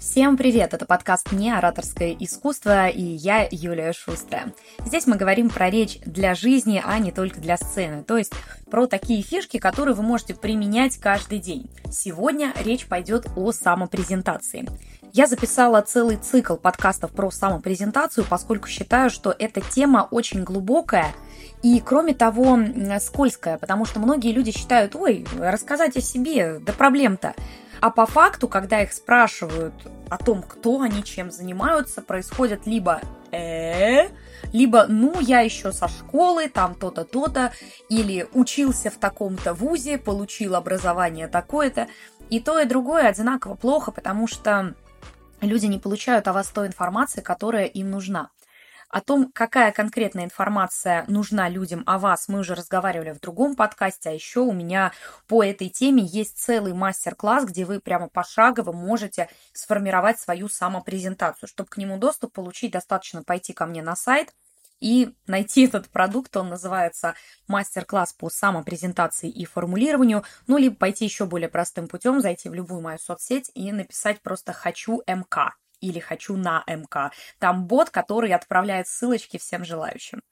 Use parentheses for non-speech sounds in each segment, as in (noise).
Всем привет! Это подкаст «Не ораторское искусство» и я Юлия Шустрая. Здесь мы говорим про речь для жизни, а не только для сцены, то есть про такие фишки, которые вы можете применять каждый день. Сегодня речь пойдет о самопрезентации. Я записала целый цикл подкастов про самопрезентацию, поскольку считаю, что эта тема очень глубокая и, кроме того, скользкая, потому что многие люди считают, ой, рассказать о себе, да проблем-то. А по факту, когда их спрашивают о том, кто они, чем занимаются, происходит либо э либо ну я еще со школы, там то-то, то-то, или учился в таком-то вузе, получил образование такое-то. И то, и другое одинаково плохо, потому что люди не получают о вас той информации, которая им нужна. О том, какая конкретная информация нужна людям о вас, мы уже разговаривали в другом подкасте, а еще у меня по этой теме есть целый мастер-класс, где вы прямо пошагово можете сформировать свою самопрезентацию. Чтобы к нему доступ получить, достаточно пойти ко мне на сайт, и найти (laughs) этот продукт. Он называется мастер-класс по самопрезентации и формулированию. Ну, либо пойти еще более простым путем, зайти в любую мою соцсеть и написать просто «хочу МК» или «хочу на МК». Там бот, который отправляет ссылочки всем желающим.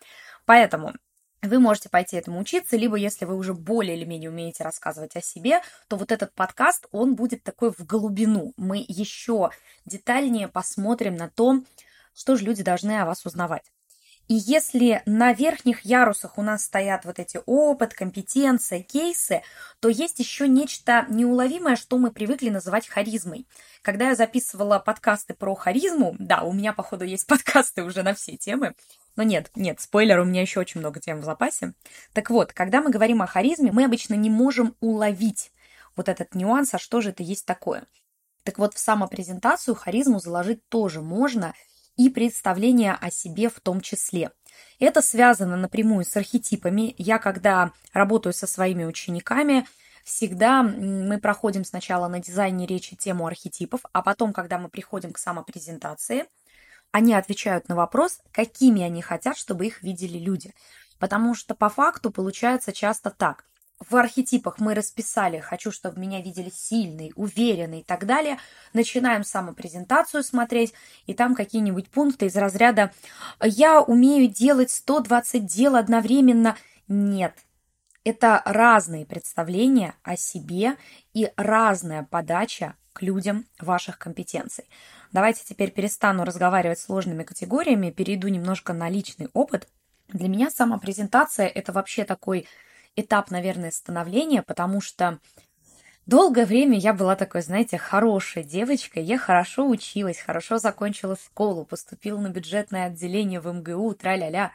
Поэтому вы можете пойти этому учиться, либо если вы уже более или менее умеете рассказывать о себе, то вот этот подкаст, он будет такой в глубину. Мы еще детальнее посмотрим на то, что же люди должны о вас узнавать. И если на верхних ярусах у нас стоят вот эти опыт, компетенция, кейсы, то есть еще нечто неуловимое, что мы привыкли называть харизмой. Когда я записывала подкасты про харизму, да, у меня, походу, есть (laughs) подкасты уже на все темы, но нет, нет, спойлер, у меня еще очень много тем в запасе. Так вот, когда мы говорим о харизме, мы обычно не можем уловить вот этот нюанс, а что же это есть такое. Так вот, в самопрезентацию харизму заложить тоже можно – и представление о себе в том числе. Это связано напрямую с архетипами. Я, когда работаю со своими учениками, всегда мы проходим сначала на дизайне речи тему архетипов, а потом, когда мы приходим к самопрезентации, они отвечают на вопрос, какими они хотят, чтобы их видели люди. Потому что по факту получается часто так в архетипах мы расписали «хочу, чтобы меня видели сильный, уверенный» и так далее, начинаем самопрезентацию смотреть, и там какие-нибудь пункты из разряда «я умею делать 120 дел одновременно». Нет, это разные представления о себе и разная подача к людям ваших компетенций. Давайте теперь перестану разговаривать сложными категориями, перейду немножко на личный опыт. Для меня самопрезентация – это вообще такой этап, наверное, становления, потому что долгое время я была такой, знаете, хорошей девочкой. Я хорошо училась, хорошо закончила школу, поступила на бюджетное отделение в МГУ, тра-ля-ля.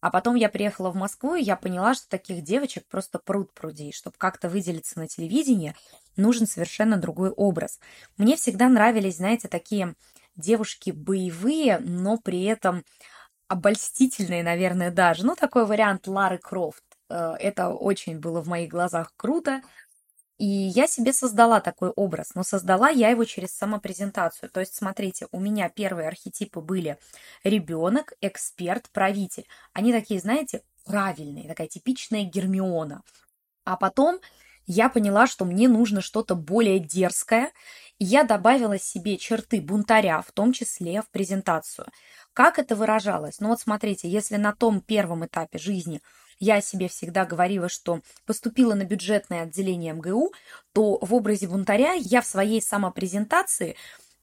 А потом я приехала в Москву, и я поняла, что таких девочек просто пруд пруди. Чтобы как-то выделиться на телевидении, нужен совершенно другой образ. Мне всегда нравились, знаете, такие девушки боевые, но при этом обольстительные, наверное, даже. Ну, такой вариант Лары Крофт. Э, это очень было в моих глазах круто. И я себе создала такой образ, но создала я его через самопрезентацию. То есть, смотрите, у меня первые архетипы были ребенок, эксперт, правитель. Они такие, знаете, правильные, такая типичная Гермиона. А потом я поняла, что мне нужно что-то более дерзкое, и я добавила себе черты бунтаря, в том числе в презентацию. Как это выражалось? Ну вот смотрите, если на том первом этапе жизни – я себе всегда говорила, что поступила на бюджетное отделение МГУ, то в образе бунтаря я в своей самопрезентации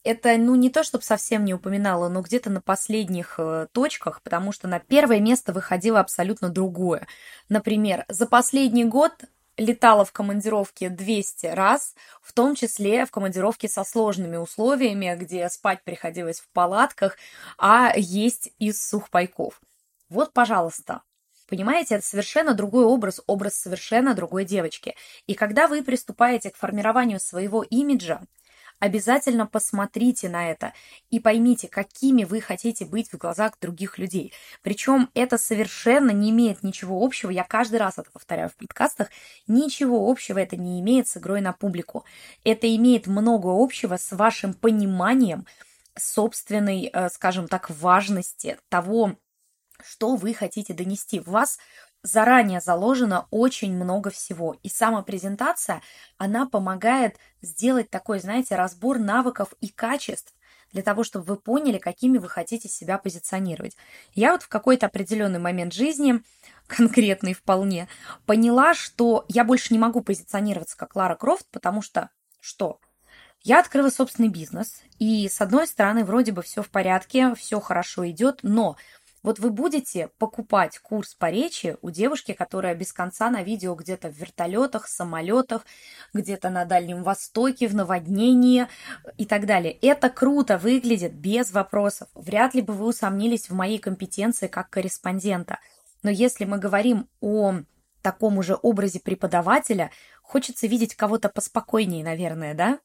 это, ну, не то, чтобы совсем не упоминала, но где-то на последних э, точках, потому что на первое место выходило абсолютно другое. Например, за последний год летала в командировке 200 раз, в том числе в командировке со сложными условиями, где спать приходилось в палатках, а есть из сухпайков. Вот, пожалуйста, Понимаете, это совершенно другой образ, образ совершенно другой девочки. И когда вы приступаете к формированию своего имиджа, обязательно посмотрите на это и поймите, какими вы хотите быть в глазах других людей. Причем это совершенно не имеет ничего общего, я каждый раз это повторяю в подкастах, ничего общего это не имеет с игрой на публику. Это имеет много общего с вашим пониманием собственной, э, скажем так, важности того, что вы хотите донести. В вас заранее заложено очень много всего. И самопрезентация, она помогает сделать такой, знаете, разбор навыков и качеств, для того, чтобы вы поняли, какими вы хотите себя позиционировать. Я вот в какой-то определенный момент жизни, конкретный вполне, поняла, что я больше не могу позиционироваться как Лара Крофт, потому что что? Я открыла собственный бизнес, и с одной стороны вроде бы все в порядке, все хорошо идет, но вот вы будете покупать курс по речи у девушки, которая без конца на видео где-то в вертолетах, самолетах, где-то на Дальнем Востоке, в наводнении и так далее. Это круто выглядит без вопросов. Вряд ли бы вы усомнились в моей компетенции как корреспондента. Но если мы говорим о таком же образе преподавателя, хочется видеть кого-то поспокойнее, наверное, да?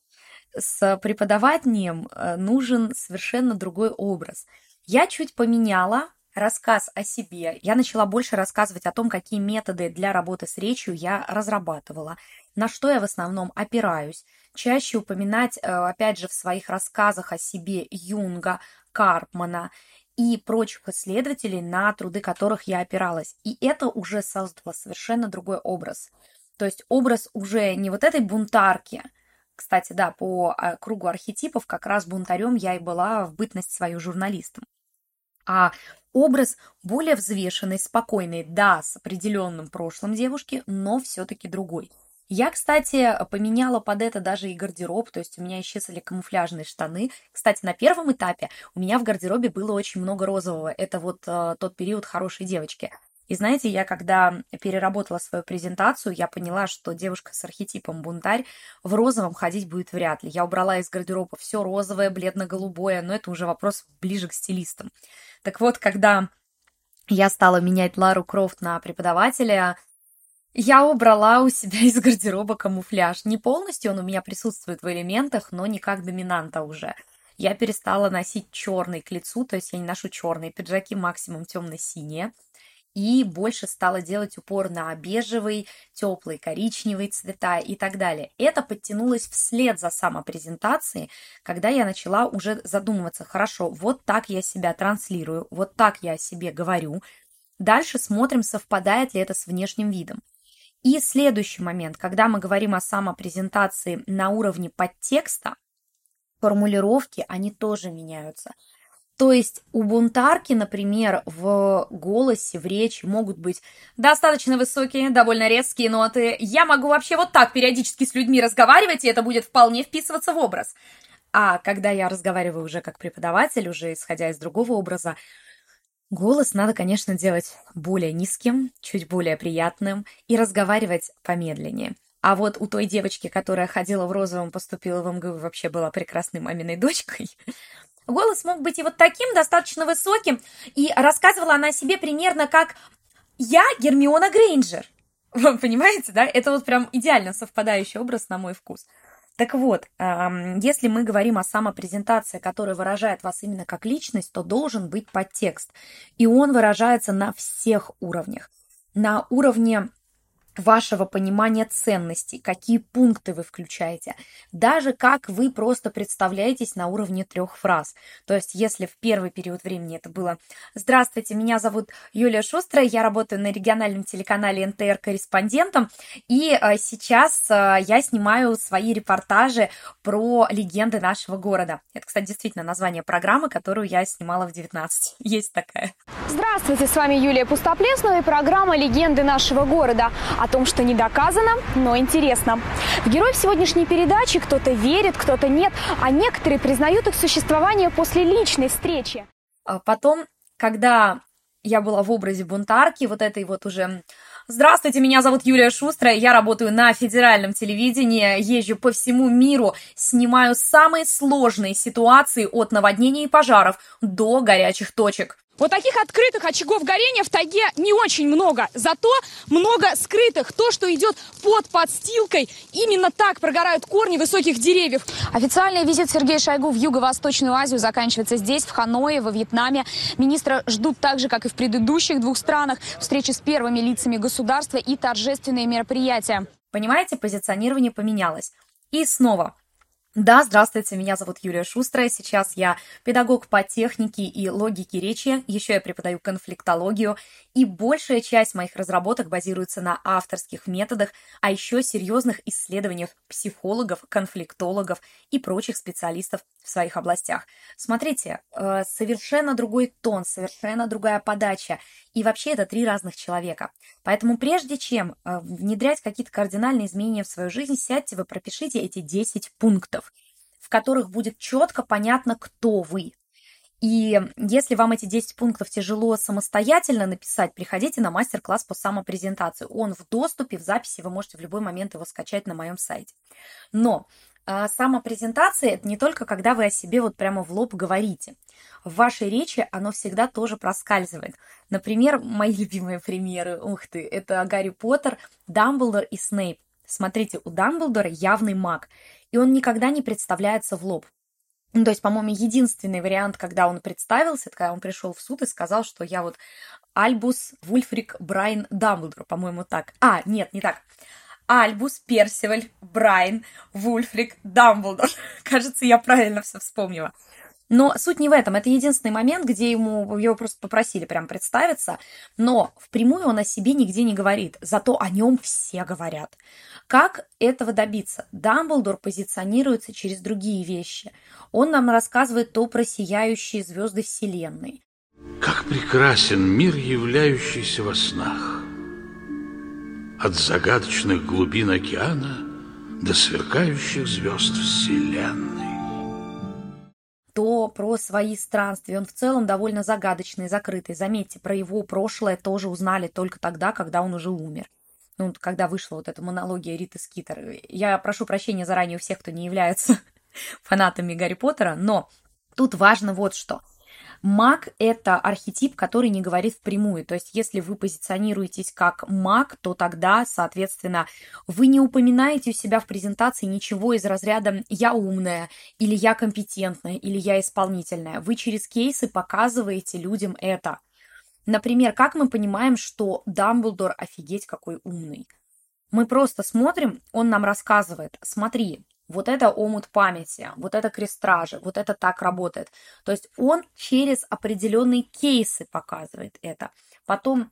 С преподаванием э, нужен совершенно другой образ. Я чуть поменяла рассказ о себе. Я начала больше рассказывать о том, какие методы для работы с речью я разрабатывала, на что я в основном опираюсь. Чаще упоминать, э, опять же, в своих рассказах о себе Юнга, Карпмана и прочих исследователей, на труды которых я опиралась. И это уже создало совершенно другой образ. То есть образ уже не вот этой бунтарки, кстати, да, по э, кругу архетипов как раз бунтарем я и была в бытность свою журналистом. А образ более взвешенный, спокойный, да, с определенным прошлым девушки, но все-таки другой. Я, кстати, поменяла под это даже и гардероб, то есть у меня исчезли камуфляжные штаны. Кстати, на первом этапе у меня в гардеробе было очень много розового. Это вот э, тот период хорошей девочки. И знаете, я когда переработала свою презентацию, я поняла, что девушка с архетипом бунтарь в розовом ходить будет вряд ли. Я убрала из гардероба все розовое, бледно-голубое, но это уже вопрос ближе к стилистам. Так вот, когда я стала менять Лару Крофт на преподавателя, я убрала у себя (laughs) из гардероба камуфляж. Не полностью он у меня присутствует в элементах, но не как доминанта уже. Я перестала носить черный к лицу, то есть я не ношу черные пиджаки, максимум темно-синие и больше стала делать упор на бежевый, теплый, коричневый цвета и так далее. Это подтянулось вслед за самопрезентацией, когда я начала уже задумываться, хорошо, вот так я себя транслирую, вот так я о себе говорю. Дальше смотрим, совпадает ли это с внешним видом. И следующий момент, когда мы говорим о самопрезентации на уровне подтекста, формулировки, они тоже меняются. То есть у бунтарки, например, в голосе, в речи могут быть достаточно высокие, довольно резкие ноты. Я могу вообще вот так периодически с людьми разговаривать, и это будет вполне вписываться в образ. А когда я разговариваю уже как преподаватель, уже исходя из другого образа, голос надо, конечно, делать более низким, чуть более приятным и разговаривать помедленнее. А вот у той девочки, которая ходила в розовом, поступила в МГУ, вообще была прекрасной маминой дочкой. (laughs) Голос мог быть и вот таким, достаточно высоким, и рассказывала она о себе примерно как «Я Гермиона Грейнджер». (laughs) Вы понимаете, да? Это вот прям идеально совпадающий образ на мой вкус. Так вот, если мы говорим о самопрезентации, которая выражает вас именно как личность, то должен быть подтекст. И он выражается на всех уровнях. На уровне вашего понимания ценностей, какие пункты вы включаете, даже как вы просто представляетесь на уровне трех фраз. То есть, если в первый период времени это было «Здравствуйте, меня зовут Юлия Шустрая, я работаю на региональном телеканале НТР корреспондентом, и э, сейчас э, я снимаю свои репортажи про легенды нашего города». Это, кстати, действительно название программы, которую я снимала в 19. (laughs) Есть такая. Здравствуйте, с вами Юлия Пустоплеснова и программа «Легенды нашего города» о том, что не доказано, но интересно. В героев сегодняшней передачи кто-то верит, кто-то нет, а некоторые признают их существование после личной встречи. А потом, когда я была в образе бунтарки, вот этой вот уже Здравствуйте, меня зовут Юлия Шустрая, я работаю на федеральном телевидении, езжу по всему миру, снимаю самые сложные ситуации от наводнений и пожаров до горячих точек. Вот таких открытых очагов горения в тайге не очень много, зато много скрытых. То, что идет под подстилкой, именно так прогорают корни высоких деревьев. Официальный визит Сергея Шойгу в Юго-Восточную Азию заканчивается здесь, в Ханое, во Вьетнаме. Министра ждут так же, как и в предыдущих двух странах, встречи с первыми лицами государства и торжественные мероприятия. Понимаете, позиционирование поменялось. И снова, Да, здравствуйте, меня зовут Юлия Шустрая. Сейчас я педагог по технике и логике речи. Еще я преподаю конфликтологию. И большая часть моих разработок базируется на авторских методах, а еще серьезных исследованиях психологов, конфликтологов и прочих специалистов в своих областях. Смотрите, э, совершенно другой тон, совершенно другая подача. И вообще это три разных человека. Поэтому прежде чем э, внедрять какие-то кардинальные изменения в свою жизнь, сядьте вы, пропишите эти 10 пунктов в которых будет четко понятно, кто вы. И если вам эти 10 пунктов тяжело самостоятельно написать, приходите на мастер-класс по самопрезентации. Он в доступе, в записи, вы можете в любой момент его скачать на моем сайте. Но а самопрезентация – это не только когда вы о себе вот прямо в лоб говорите. В вашей речи оно всегда тоже проскальзывает. Например, мои (laughs) любимые примеры, ух ты, это Гарри Поттер, Дамблдор и Снейп. Смотрите, у Дамблдора явный маг и он никогда не представляется в лоб. Ну, то есть, по-моему, единственный вариант, когда он представился, это когда он пришел в суд и сказал, что я вот Альбус Вульфрик Брайан Дамблдор, по-моему, так. А, нет, не так. Альбус Персиваль Брайан Вульфрик Дамблдор. (laughs) Кажется, я правильно все вспомнила. Но суть не в этом. Это единственный момент, где ему его просто попросили прям представиться. Но впрямую он о себе нигде не говорит. Зато о нем все говорят. Как этого добиться? Дамблдор позиционируется через другие вещи. Он нам рассказывает то про сияющие звезды Вселенной. Как прекрасен мир, являющийся во снах. От загадочных глубин океана до сверкающих звезд Вселенной то про свои странствия. Он в целом довольно загадочный, закрытый. Заметьте, про его прошлое тоже узнали только тогда, когда он уже умер. Ну, когда вышла вот эта монология Риты Скитер. Я прошу прощения заранее у всех, кто не является (laughs) фанатами Гарри Поттера, но тут важно вот что – Маг – это архетип, который не говорит впрямую. То есть, если вы позиционируетесь как маг, то тогда, соответственно, вы не упоминаете у себя в презентации ничего из разряда «я умная», или «я компетентная», или «я исполнительная». Вы через кейсы показываете людям это. Например, как мы понимаем, что Дамблдор офигеть какой умный? Мы просто смотрим, он нам рассказывает, смотри, вот это омут памяти, вот это крестражи, вот это так работает. То есть он через определенные кейсы показывает это. Потом,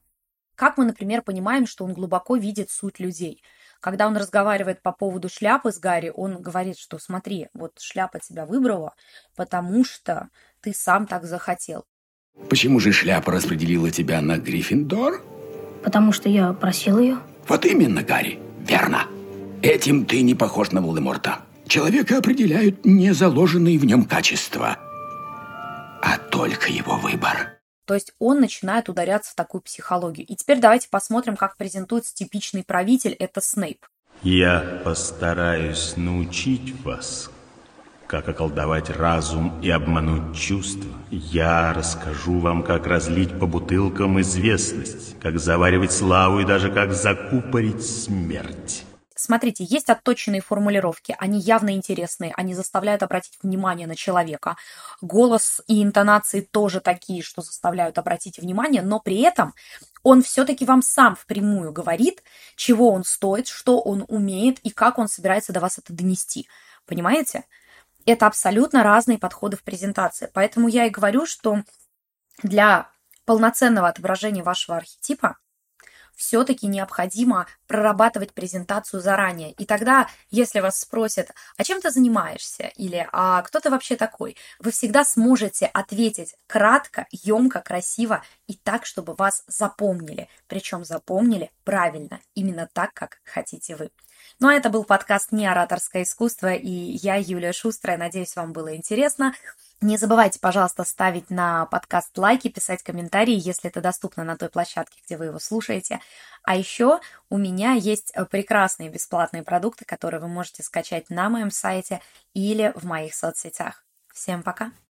как мы, например, понимаем, что он глубоко видит суть людей. Когда он разговаривает по поводу шляпы с Гарри, он говорит, что смотри, вот шляпа тебя выбрала, потому что ты сам так захотел. Почему же шляпа распределила тебя на Гриффиндор? Потому что я просил ее. Вот именно, Гарри, верно. Этим ты не похож на Волдеморта. Человека определяют не заложенные в нем качества, а только его выбор. То есть он начинает ударяться в такую психологию. И теперь давайте посмотрим, как презентуется типичный правитель, это Снейп. Я постараюсь научить вас, как околдовать разум и обмануть чувства. Я расскажу вам, как разлить по бутылкам известность, как заваривать славу и даже как закупорить смерть. Смотрите, есть отточенные формулировки, они явно интересные, они заставляют обратить внимание на человека. Голос и интонации тоже такие, что заставляют обратить внимание, но при этом он все-таки вам сам впрямую говорит, чего он стоит, что он умеет и как он собирается до вас это донести. Понимаете? Это абсолютно разные подходы в презентации. Поэтому я и говорю, что для полноценного отображения вашего архетипа все-таки необходимо прорабатывать презентацию заранее. И тогда, если вас спросят, а чем ты занимаешься? Или а кто ты вообще такой? Вы всегда сможете ответить кратко, емко, красиво и так, чтобы вас запомнили. Причем запомнили правильно, именно так, как хотите вы. Ну а это был подкаст «Не ораторское искусство» и я, Юлия Шустрая. Надеюсь, вам было интересно. Не забывайте, пожалуйста, ставить на подкаст лайки, писать комментарии, если это доступно на той площадке, где вы его слушаете. А еще у меня есть э, прекрасные бесплатные продукты, которые вы можете скачать на моем сайте или в моих соцсетях. Всем пока!